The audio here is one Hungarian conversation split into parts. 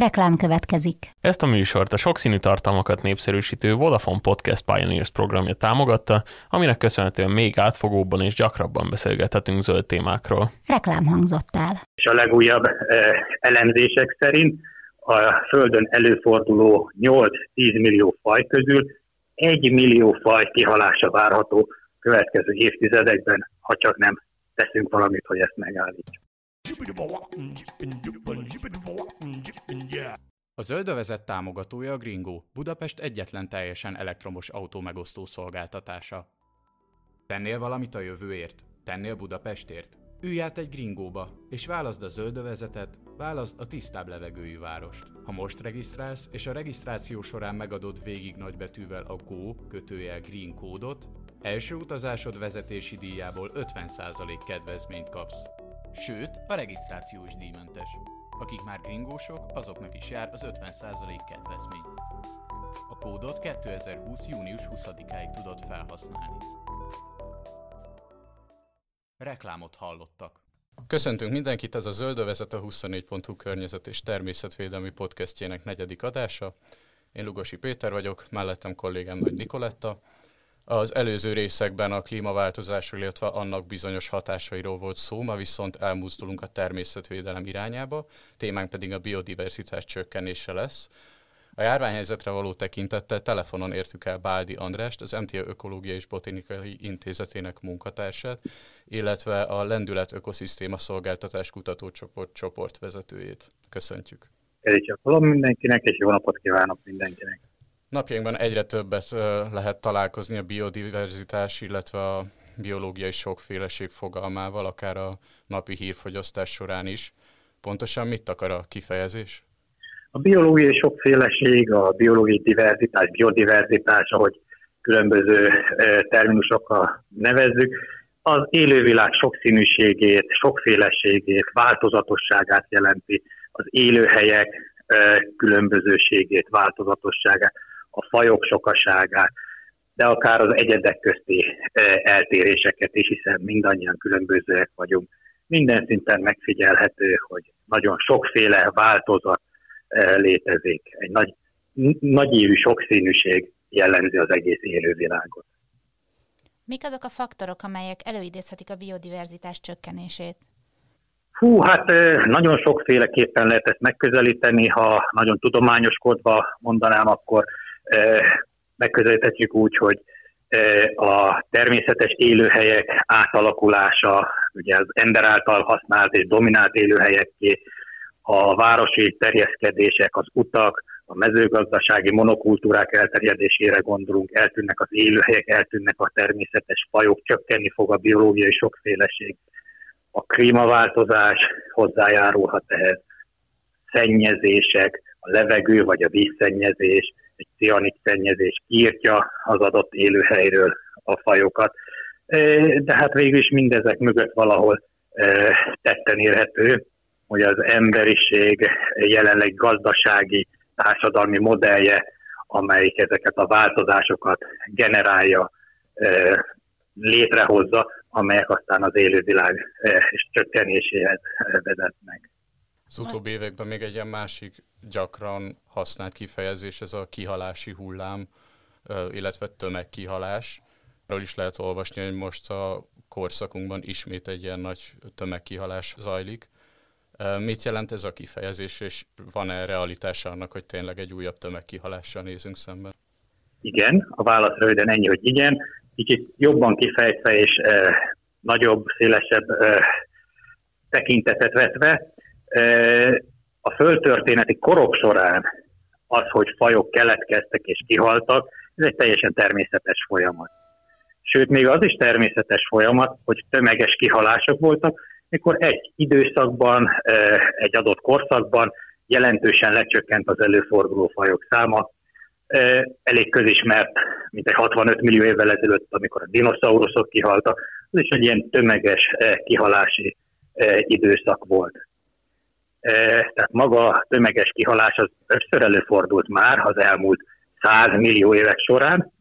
Reklám következik. Ezt a műsort a sokszínű tartalmakat népszerűsítő Vodafone Podcast Pioneers programja támogatta, aminek köszönhetően még átfogóbban és gyakrabban beszélgethetünk zöld témákról. Reklám hangzott el. És a legújabb eh, elemzések szerint a Földön előforduló 8-10 millió faj közül 1 millió faj kihalása várható következő évtizedekben, ha csak nem teszünk valamit, hogy ezt megállítsuk. A zöldövezet támogatója a Gringo, Budapest egyetlen teljesen elektromos autó megosztó szolgáltatása. Tennél valamit a jövőért? Tennél Budapestért? Ülj át egy gringóba, és válaszd a zöldövezetet, válaszd a tisztább levegőjű várost. Ha most regisztrálsz, és a regisztráció során megadod végig nagybetűvel a GO kötőjel Green kódot, első utazásod vezetési díjából 50% kedvezményt kapsz. Sőt, a regisztráció is díjmentes. Akik már gringósok, azoknak is jár az 50% kedvezmény. A kódot 2020. június 20-áig tudod felhasználni. Reklámot hallottak. Köszöntünk mindenkit, ez a Zöldövezet a 24.hu környezet és természetvédelmi podcastjének negyedik adása. Én Lugosi Péter vagyok, mellettem kollégám Nagy Nikoletta. Az előző részekben a klímaváltozásról, illetve annak bizonyos hatásairól volt szó, ma viszont elmozdulunk a természetvédelem irányába, témánk pedig a biodiverzitás csökkenése lesz. A járványhelyzetre való tekintettel telefonon értük el Báldi Andrást, az MTA Ökológiai és Botanikai Intézetének munkatársát, illetve a Lendület Ökoszisztéma Szolgáltatás Kutatócsoport csoportvezetőjét. Köszöntjük! Elég mindenkinek, és jó napot kívánok mindenkinek! Napjainkban egyre többet lehet találkozni a biodiverzitás, illetve a biológiai sokféleség fogalmával, akár a napi hírfogyasztás során is. Pontosan mit akar a kifejezés? A biológiai sokféleség, a biológiai diverzitás, biodiverzitás, ahogy különböző terminusokkal nevezzük, az élővilág sokszínűségét, sokféleségét, változatosságát jelenti, az élőhelyek különbözőségét, változatosságát a fajok sokaságát, de akár az egyedek közti eltéréseket is, hiszen mindannyian különbözőek vagyunk. Minden szinten megfigyelhető, hogy nagyon sokféle változat létezik. Egy nagy, nagy évű sokszínűség jellemzi az egész élővilágot. Mik azok a faktorok, amelyek előidézhetik a biodiverzitás csökkenését? Hú, hát nagyon sokféleképpen lehet ezt megközelíteni, ha nagyon tudományoskodva mondanám, akkor megközelíthetjük úgy, hogy a természetes élőhelyek átalakulása, ugye az ember által használt és dominált élőhelyekké, a városi terjeszkedések, az utak, a mezőgazdasági monokultúrák elterjedésére gondolunk, eltűnnek az élőhelyek, eltűnnek a természetes fajok, csökkenni fog a biológiai sokféleség. A klímaváltozás hozzájárulhat ehhez, szennyezések, a levegő vagy a vízszennyezés, egy cianit szennyezés írtja az adott élőhelyről a fajokat. De hát végül is mindezek mögött valahol tetten érhető, hogy az emberiség jelenleg gazdasági, társadalmi modellje, amelyik ezeket a változásokat generálja, létrehozza, amelyek aztán az élővilág és csökkenéséhez vezetnek. Az utóbbi években még egy ilyen másik gyakran használt kifejezés, ez a kihalási hullám, illetve tömegkihalás. Arról is lehet olvasni, hogy most a korszakunkban ismét egy ilyen nagy tömegkihalás zajlik. Mit jelent ez a kifejezés, és van-e realitása annak, hogy tényleg egy újabb tömegkihalással nézünk szemben? Igen, a válasz röviden ennyi, hogy igen. Kicsit jobban kifejtve és eh, nagyobb, szélesebb eh, tekintetet vetve, a földtörténeti korok során az, hogy fajok keletkeztek és kihaltak, ez egy teljesen természetes folyamat. Sőt, még az is természetes folyamat, hogy tömeges kihalások voltak, mikor egy időszakban, egy adott korszakban jelentősen lecsökkent az előforduló fajok száma. Elég közismert, mint egy 65 millió évvel ezelőtt, amikor a dinoszauruszok kihaltak, az is egy ilyen tömeges kihalási időszak volt. Tehát maga tömeges kihalás az összör előfordult már az elmúlt 100 millió évek során.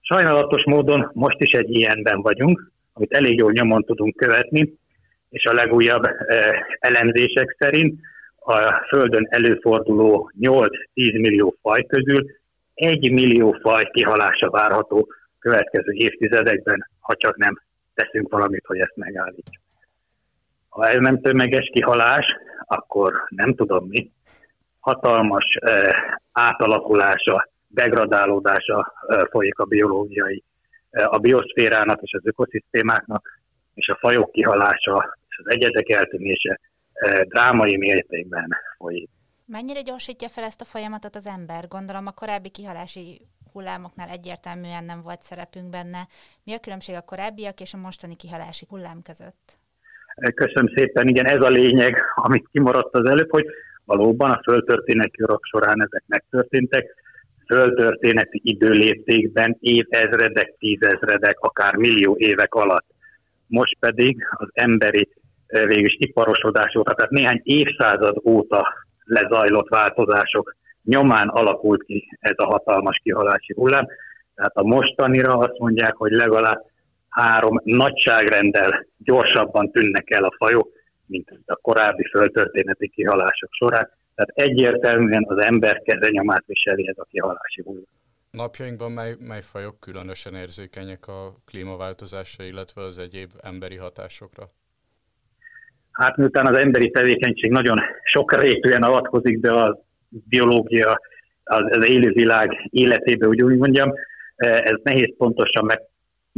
Sajnálatos módon most is egy ilyenben vagyunk, amit elég jól nyomon tudunk követni, és a legújabb elemzések szerint a Földön előforduló 8-10 millió faj közül 1 millió faj kihalása várható következő évtizedekben, ha csak nem teszünk valamit, hogy ezt megállítsuk. Ha ez nem tömeges kihalás, akkor nem tudom mi, hatalmas átalakulása, degradálódása folyik a biológiai, a bioszférának és az ökoszisztémáknak, és a fajok kihalása és az egyedek eltűnése drámai mértékben folyik. Mennyire gyorsítja fel ezt a folyamatot az ember? Gondolom a korábbi kihalási hullámoknál egyértelműen nem volt szerepünk benne. Mi a különbség a korábbiak és a mostani kihalási hullám között? Köszönöm szépen, igen, ez a lényeg, amit kimaradt az előbb, hogy valóban a földtörténeti urak során ezek megtörténtek, földtörténeti időléptékben évezredek, tízezredek, akár millió évek alatt. Most pedig az emberi végülis iparosodás óta, tehát néhány évszázad óta lezajlott változások nyomán alakult ki ez a hatalmas kihalási hullám. Tehát a mostanira azt mondják, hogy legalább három nagyságrendel gyorsabban tűnnek el a fajok, mint a korábbi földtörténeti kihalások során. Tehát egyértelműen az ember kezenyomát viseli ez a kihalási hullám. Napjainkban mely, mely fajok különösen érzékenyek a klímaváltozásra, illetve az egyéb emberi hatásokra? Hát miután az emberi tevékenység nagyon sok rétűen avatkozik be a biológia, az, az élővilág életébe, úgy, úgy mondjam, ez nehéz pontosan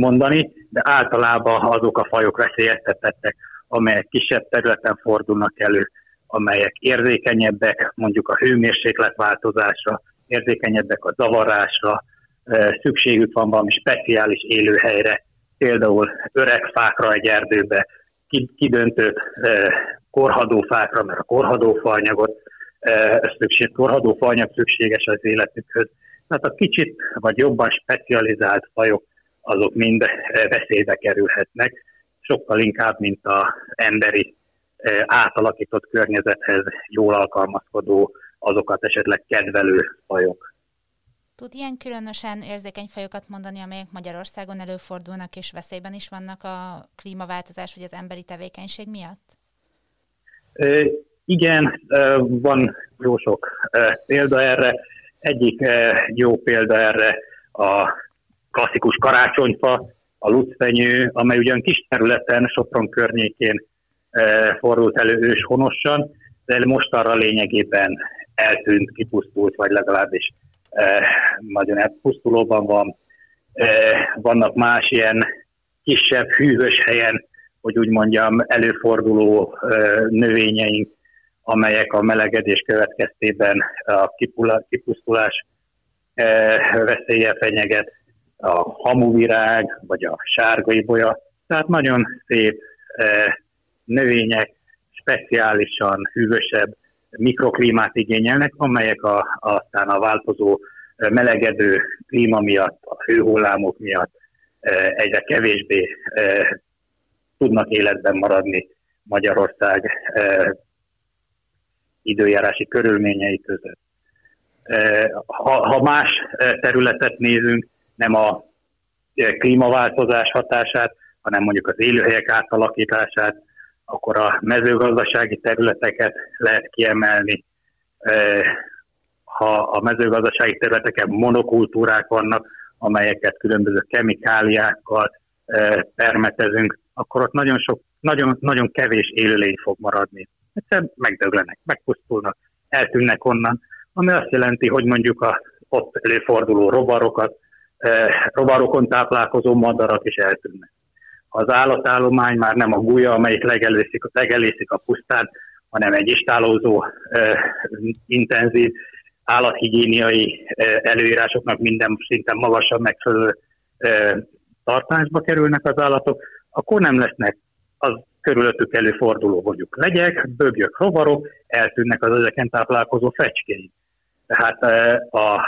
megmondani, de általában azok a fajok veszélyeztetettek, amelyek kisebb területen fordulnak elő, amelyek érzékenyebbek mondjuk a hőmérsékletváltozásra, érzékenyebbek a zavarásra, szükségük van valami speciális élőhelyre, például öreg fákra egy erdőbe, kidöntött korhadó fákra, mert a korhadó faanyagot szükség, korhadó faanyag szükséges az életükhöz. Tehát a kicsit vagy jobban specializált fajok, azok mind veszélybe kerülhetnek, sokkal inkább, mint az emberi átalakított környezethez jól alkalmazkodó, azokat esetleg kedvelő fajok. Tud ilyen különösen érzékeny fajokat mondani, amelyek Magyarországon előfordulnak és veszélyben is vannak a klímaváltozás vagy az emberi tevékenység miatt? E, igen, van jó sok példa erre. Egyik jó példa erre a klasszikus karácsonyfa, a lucfenyő, amely ugyan kis területen, Sopron környékén fordult elő őshonosan, de mostanra lényegében eltűnt, kipusztult, vagy legalábbis nagyon elpusztulóban van. Vannak más ilyen kisebb, hűvös helyen, hogy úgy mondjam, előforduló növényeink, amelyek a melegedés következtében a kipusztulás veszélye fenyeget, a hamuvirág, vagy a sárgaibolya. Tehát nagyon szép növények, speciálisan hűvösebb mikroklímát igényelnek, amelyek a, aztán a változó melegedő klíma miatt, a hőhullámok miatt egyre kevésbé tudnak életben maradni Magyarország időjárási körülményei között. Ha, ha más területet nézünk, nem a klímaváltozás hatását, hanem mondjuk az élőhelyek átalakítását, akkor a mezőgazdasági területeket lehet kiemelni. Ha a mezőgazdasági területeken monokultúrák vannak, amelyeket különböző kemikáliákkal permetezünk, akkor ott nagyon, sok, nagyon, nagyon kevés élőlény fog maradni. Egyszerűen megdöglenek, megpusztulnak, eltűnnek onnan, ami azt jelenti, hogy mondjuk a ott előforduló rovarokat, rovarokon táplálkozó madarak is eltűnnek az állatállomány már nem a gulya, amelyik legelészik, legelészik a pusztán, hanem egy istálózó, uh, intenzív állathigiéniai uh, előírásoknak minden szinten magasabb megfelelő tartásba kerülnek az állatok, akkor nem lesznek az körülöttük előforduló mondjuk legyek, bögyök, rovarok, eltűnnek az ezeken táplálkozó fecskéink. Tehát a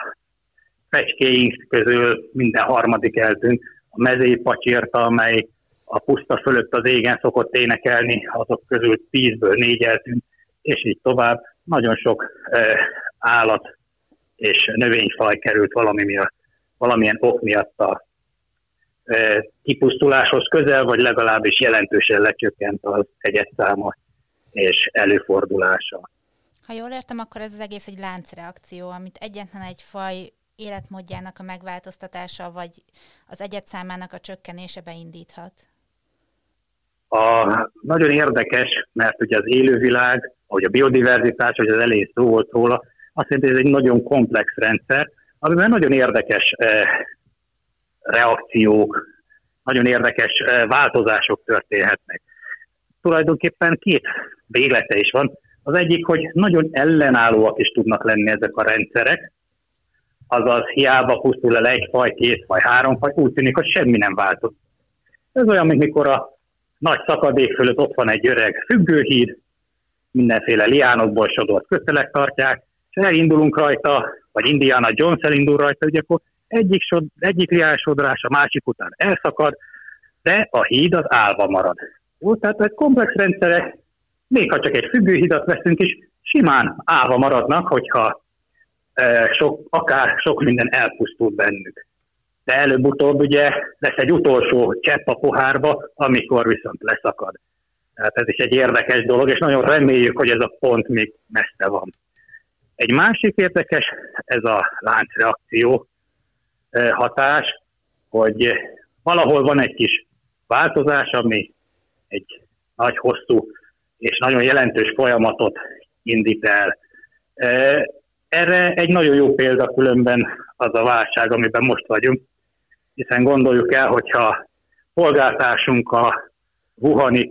fecskéink közül minden harmadik eltűnt, a mezei pacsirta, amely a puszta fölött az égen szokott énekelni, azok közül tízből négy eltűnt, és így tovább. Nagyon sok e, állat és növényfaj került valami miatt, valamilyen ok miatt a e, kipusztuláshoz közel, vagy legalábbis jelentősen lecsökkent az egyetszáma és előfordulása. Ha jól értem, akkor ez az egész egy láncreakció, amit egyetlen egy faj életmódjának a megváltoztatása, vagy az egyetszámának a csökkenése beindíthat. A, nagyon érdekes, mert ugye az élővilág, ahogy a biodiverzitás, hogy az elején szó volt róla, azt jelenti, hogy ez egy nagyon komplex rendszer, amiben nagyon érdekes eh, reakciók, nagyon érdekes eh, változások történhetnek. Tulajdonképpen két véglete is van. Az egyik, hogy nagyon ellenállóak is tudnak lenni ezek a rendszerek, azaz hiába pusztul el egy faj, két faj, három faj, úgy tűnik, hogy semmi nem változott. Ez olyan, mint mikor a nagy szakadék fölött ott van egy öreg függőhíd, mindenféle liánokból sodort kötelek tartják, és elindulunk rajta, vagy Indiana Jones elindul rajta, ugye akkor egyik, sod, egyik liánsodrás a másik után elszakad, de a híd az állva marad. Jó, tehát egy komplex rendszerek, még ha csak egy függőhidat veszünk is, simán állva maradnak, hogyha sok, akár sok minden elpusztult bennük. De előbb-utóbb ugye lesz egy utolsó csepp a pohárba, amikor viszont leszakad. Tehát ez is egy érdekes dolog, és nagyon reméljük, hogy ez a pont még messze van. Egy másik érdekes, ez a láncreakció hatás, hogy valahol van egy kis változás, ami egy nagy, hosszú és nagyon jelentős folyamatot indít el. Erre egy nagyon jó példa különben az a válság, amiben most vagyunk, hiszen gondoljuk el, hogyha polgártársunk a Wuhani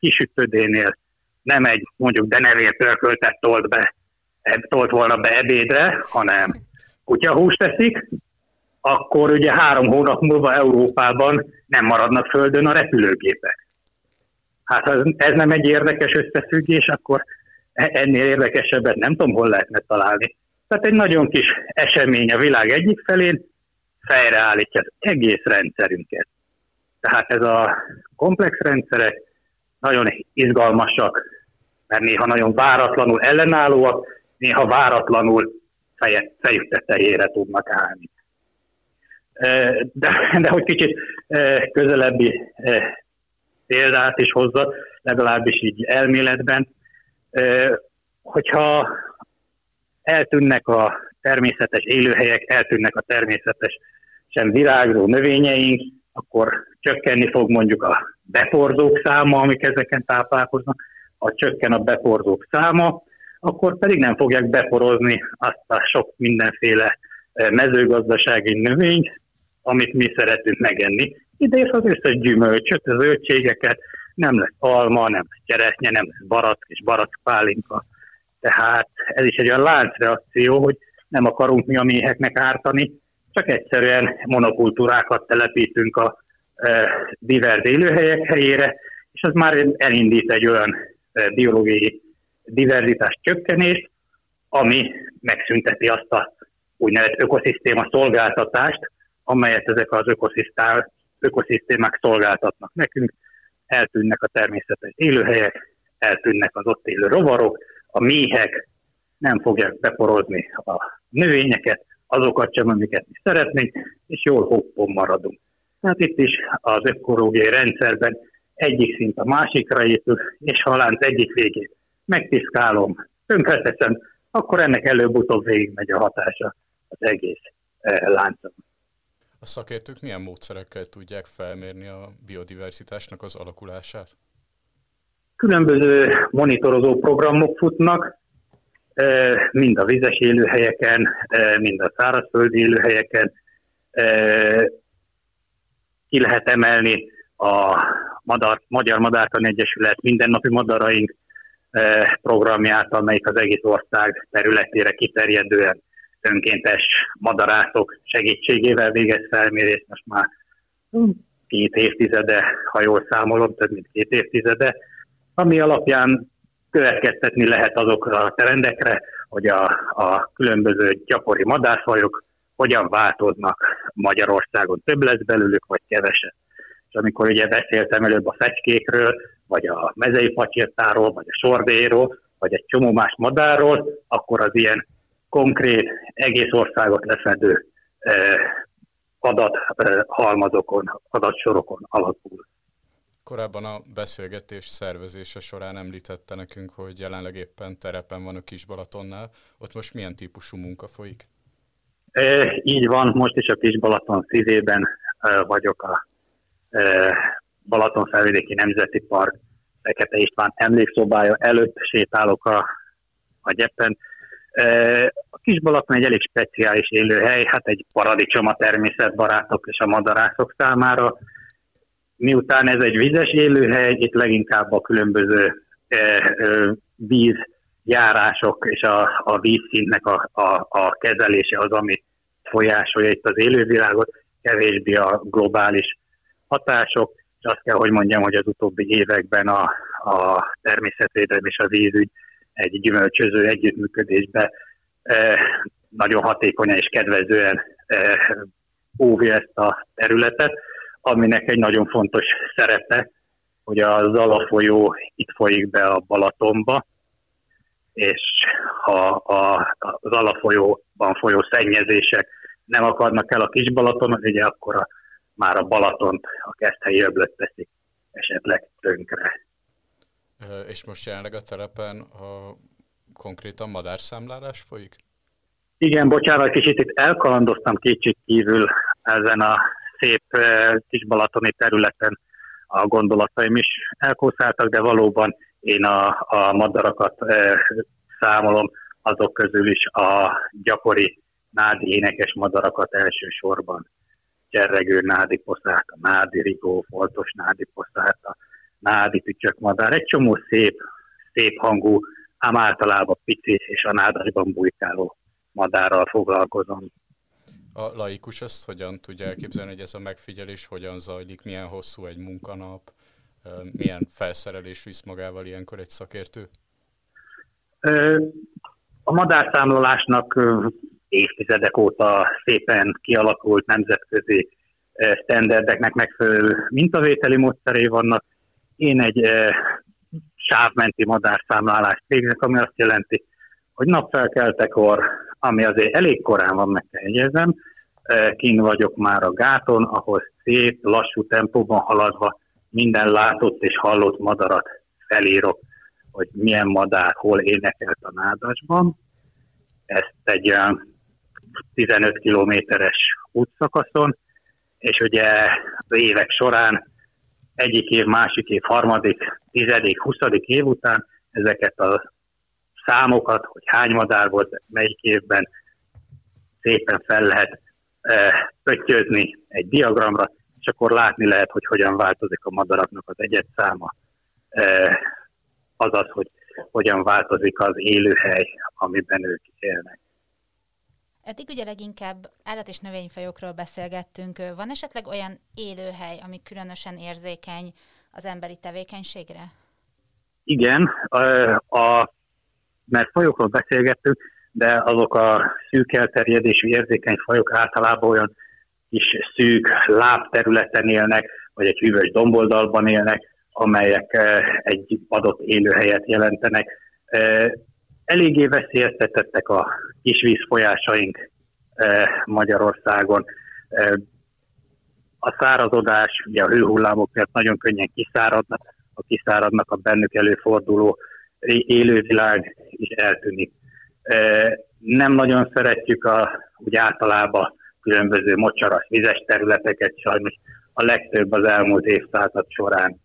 kisütődénél nem egy mondjuk denevér törköltet tolt be tolt volna be ebédre, hanem kutyahúst teszik, akkor ugye három hónap múlva Európában nem maradnak földön a repülőgépek. Hát ha ez nem egy érdekes összefüggés, akkor e- ennél érdekesebbet nem tudom, hol lehetne találni. Tehát egy nagyon kis esemény a világ egyik felén fejreállítja az egész rendszerünket. Tehát ez a komplex rendszerek nagyon izgalmasak, mert néha nagyon váratlanul ellenállóak, néha váratlanul feje, fejük tetejére tudnak állni. De, de hogy kicsit közelebbi példát is hozza, legalábbis így elméletben, hogyha eltűnnek a természetes élőhelyek, eltűnnek a természetes sem virágzó növényeink, akkor csökkenni fog mondjuk a beporzók száma, amik ezeken táplálkoznak, ha csökken a beporzók száma, akkor pedig nem fogják beporozni azt a sok mindenféle mezőgazdasági növényt, amit mi szeretünk megenni. Ide az összes gyümölcsöt, az zöldségeket, nem lesz alma, nem lesz cseresznye, nem lesz barack és barackpálinka. Tehát ez is egy olyan láncreakció, hogy nem akarunk mi a méheknek ártani, csak egyszerűen monokultúrákat telepítünk a e, divers élőhelyek helyére, és az már elindít egy olyan e, biológiai diverzitás csökkenést, ami megszünteti azt a úgynevezett ökoszisztéma szolgáltatást, amelyet ezek az ökoszisztémák szolgáltatnak nekünk. Eltűnnek a természetes élőhelyek, eltűnnek az ott élő rovarok, a méhek nem fogják beporozni a növényeket, azokat sem, amiket mi szeretnénk, és jól hoppon maradunk. Tehát itt is az ökológiai rendszerben egyik szint a másikra épül, és ha a lánc egyik végét megpiszkálom, tönkreteszem, akkor ennek előbb-utóbb végigmegy a hatása az egész eh, láncon. A szakértők milyen módszerekkel tudják felmérni a biodiversitásnak az alakulását? Különböző monitorozó programok futnak, eh, mind a vizes élőhelyeken, eh, mind a szárazföldi élőhelyeken. Ki lehet emelni a Madar, Magyar Madártan Egyesület mindennapi madaraink programját, amelyik az egész ország területére kiterjedően önkéntes madarászok segítségével végez felmérést, most már két évtizede, ha jól számolom, több mint két évtizede, ami alapján következtetni lehet azokra a trendekre, hogy a, a különböző gyakori madárfajok hogyan változnak Magyarországon, több lesz belőlük, vagy kevesebb. És amikor ugye beszéltem előbb a fecskékről, vagy a mezei pacsirtáról, vagy a sordéról, vagy egy csomó más madárról, akkor az ilyen konkrét, egész országot lefedő adathalmazokon, adatsorokon alapul. korábban a beszélgetés szervezése során említette nekünk, hogy jelenleg éppen terepen van a Kis Balatonnál. Ott most milyen típusú munka folyik? E, így van, most is a Kis Balaton szívében e, vagyok a e, Balaton felvidéki Nemzeti Park Fekete István emlékszobája előtt sétálok a, a gyepen. A Kis Balaton egy elég speciális élőhely, hát egy paradicsom a természetbarátok és a madarászok számára. Miután ez egy vizes élőhely, itt leginkább a különböző vízjárások és a, a vízszintnek a, a, a kezelése az, ami folyásolja itt az élővilágot, kevésbé a globális hatások, és azt kell, hogy mondjam, hogy az utóbbi években a, a természetvédelem és a vízügy egy gyümölcsöző együttműködésbe e, nagyon hatékonyan és kedvezően e, óvja ezt a területet aminek egy nagyon fontos szerepe, hogy az Zala itt folyik be a Balatonba, és ha a, az alafolyóban folyó szennyezések nem akadnak el a kis Balaton, ugye akkor a, már a Balatont a keszthelyi öblöt teszik esetleg tönkre. És most jelenleg a telepen a konkrétan madárszámlálás folyik? Igen, bocsánat, kicsit itt elkalandoztam kétség kívül ezen a szép kis balatoni területen a gondolataim is elkószáltak, de valóban én a, a madarakat e, számolom, azok közül is a gyakori nádi énekes madarakat elsősorban. Cserregő nádi poszát, a nádi rigó, foltos nádi poszát, a nádi tücsök madár, egy csomó szép, szép hangú, ám általában pici és a nádasban bujkáló madárral foglalkozom a laikus ezt hogyan tudja elképzelni, hogy ez a megfigyelés hogyan zajlik, milyen hosszú egy munkanap, milyen felszerelés visz magával ilyenkor egy szakértő? A madárszámlálásnak évtizedek óta szépen kialakult nemzetközi standardeknek megfelelő mintavételi módszeré vannak. Én egy sávmenti madárszámlálást végzek, ami azt jelenti, hogy napfelkeltekor ami azért elég korán van, meg kell jegyezem, kín vagyok már a gáton, ahol szép, lassú tempóban haladva minden látott és hallott madarat felírok, hogy milyen madár hol énekelt a nádasban. Ezt egy olyan 15 kilométeres útszakaszon, és ugye az évek során egyik év, másik év, harmadik, tizedik, huszadik év után ezeket a számokat, hogy hány madár volt melyik évben, szépen fel lehet e, pöttyözni egy diagramra, és akkor látni lehet, hogy hogyan változik a madaraknak az egyet száma, e, azaz, hogy hogyan változik az élőhely, amiben ők élnek. Eddig ugye leginkább állat- és növényfajokról beszélgettünk. Van esetleg olyan élőhely, ami különösen érzékeny az emberi tevékenységre? Igen, a mert fajokról beszélgettünk, de azok a szűk elterjedésű érzékeny fajok általában olyan kis szűk lábterületen élnek, vagy egy hűvös domboldalban élnek, amelyek egy adott élőhelyet jelentenek. Eh, eléggé veszélyeztetettek a kisvíz folyásaink eh, Magyarországon. A szárazodás, ugye a hőhullámok miatt nagyon könnyen kiszáradnak, a kiszáradnak a bennük előforduló élővilág is eltűnik. Nem nagyon szeretjük a, úgy általában különböző mocsaras vizes területeket, sajnos a legtöbb az elmúlt évszázad során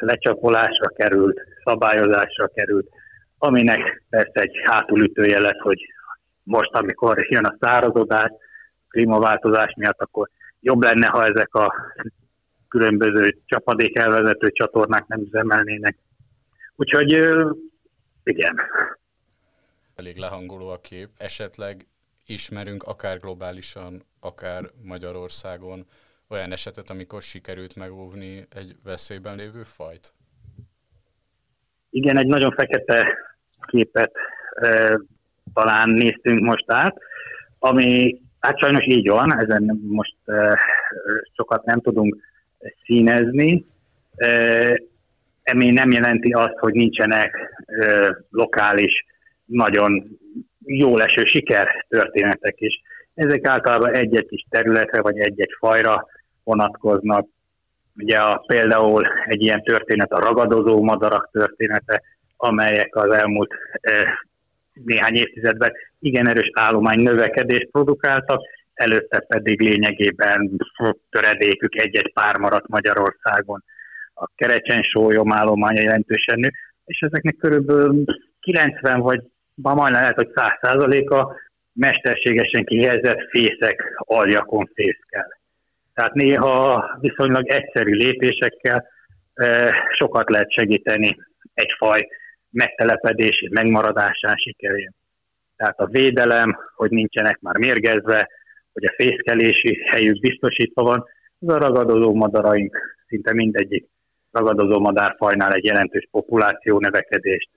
lecsapolásra került, szabályozásra került, aminek persze egy hátulütője lesz, hogy most, amikor jön a szárazodás, klímaváltozás miatt, akkor jobb lenne, ha ezek a különböző csapadékelvezető csatornák nem üzemelnének. Úgyhogy igen. Elég lehangoló a kép. Esetleg ismerünk akár globálisan, akár Magyarországon olyan esetet, amikor sikerült megóvni egy veszélyben lévő fajt? Igen, egy nagyon fekete képet e, talán néztünk most át, ami hát sajnos így van, ezen most e, sokat nem tudunk színezni. E, Emi nem jelenti azt, hogy nincsenek ö, lokális, nagyon jó leső siker történetek is. Ezek általában egy-egy kis területre, vagy egy-egy fajra vonatkoznak. Ugye a, például egy ilyen történet a ragadozó madarak története, amelyek az elmúlt néhány évtizedben igen erős állomány növekedést produkáltak, előtte pedig lényegében töredékük egy-egy pár maradt Magyarországon. A kerecsen sólyom állománya jelentősen nő, és ezeknek körülbelül 90 vagy ma majdnem lehet, hogy 100 százaléka mesterségesen kihelyezett fészek aljakon fészkel. Tehát néha viszonylag egyszerű lépésekkel e, sokat lehet segíteni egy faj megtelepedési, megmaradásán sikerén. Tehát a védelem, hogy nincsenek már mérgezve, hogy a fészkelési helyük biztosítva van, az a ragadozó madaraink szinte mindegyik ragadozó madárfajnál egy jelentős populáció növekedést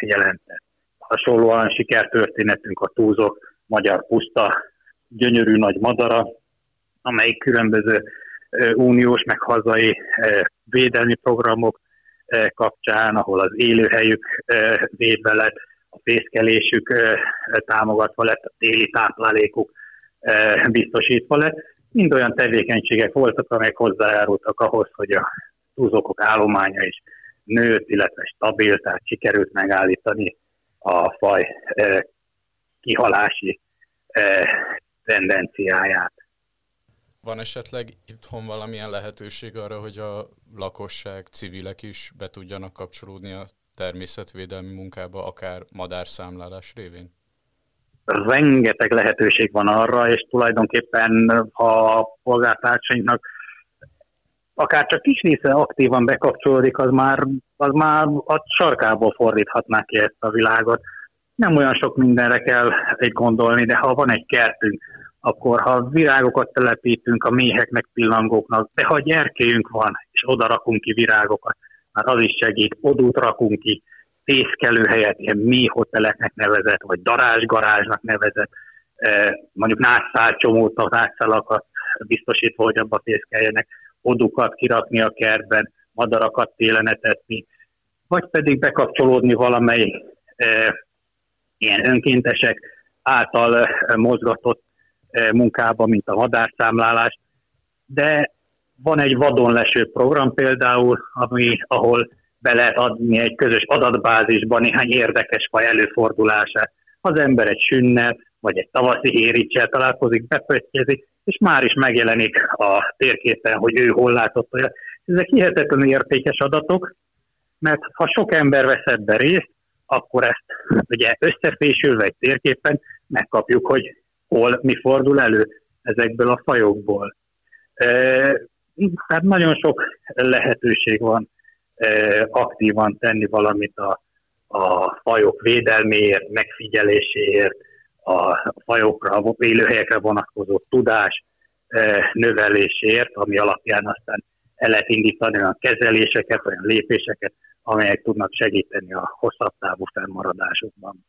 jelentett. Hasonlóan sikertörténetünk a túlzok magyar puszta, gyönyörű nagy madara, amelyik különböző uniós meg hazai védelmi programok kapcsán, ahol az élőhelyük védve lett, a fészkelésük támogatva lett, a téli táplálékuk biztosítva lett. Mind olyan tevékenységek voltak, amelyek hozzájárultak ahhoz, hogy a túlzókok állománya is nőtt, illetve stabil, tehát sikerült megállítani a faj kihalási tendenciáját. Van esetleg itthon valamilyen lehetőség arra, hogy a lakosság, civilek is be tudjanak kapcsolódni a természetvédelmi munkába, akár madárszámlálás révén? Rengeteg lehetőség van arra, és tulajdonképpen ha a polgártársainknak akár csak kis része aktívan bekapcsolódik, az már, az már a sarkából fordíthatná ki ezt a világot. Nem olyan sok mindenre kell egy gondolni, de ha van egy kertünk, akkor ha virágokat telepítünk a méheknek, pillangóknak, de ha gyerkéjünk van, és oda rakunk ki virágokat, már az is segít, odút rakunk ki, fészkelőhelyet, ilyen méhoteleknek nevezett, vagy darázsgarázsnak nevezett, eh, mondjuk nászszál csomót, nászszálakat biztosítva, hogy abba fészkeljenek, odukat kirakni a kertben, madarakat télenetetni, vagy pedig bekapcsolódni valamely e, ilyen önkéntesek által e, mozgatott munkába, mint a madárszámlálás. De van egy vadonleső program például, ami, ahol be lehet adni egy közös adatbázisban néhány érdekes faj előfordulását. Az ember egy sünnel, vagy egy tavaszi héricsel találkozik, bepöttyezik, és már is megjelenik a térképen, hogy ő hol látott olyat. Ezek hihetetlenül értékes adatok, mert ha sok ember vesz ebben részt, akkor ezt ugye összefésülve egy térképen megkapjuk, hogy hol mi fordul elő ezekből a fajokból. E, hát nagyon sok lehetőség van e, aktívan tenni valamit a, a fajok védelméért, megfigyeléséért, a fajokra, a élőhelyekre vonatkozó tudás e, növelésért, ami alapján aztán el lehet indítani olyan kezeléseket, olyan lépéseket, amelyek tudnak segíteni a hosszabb távú fennmaradásokban.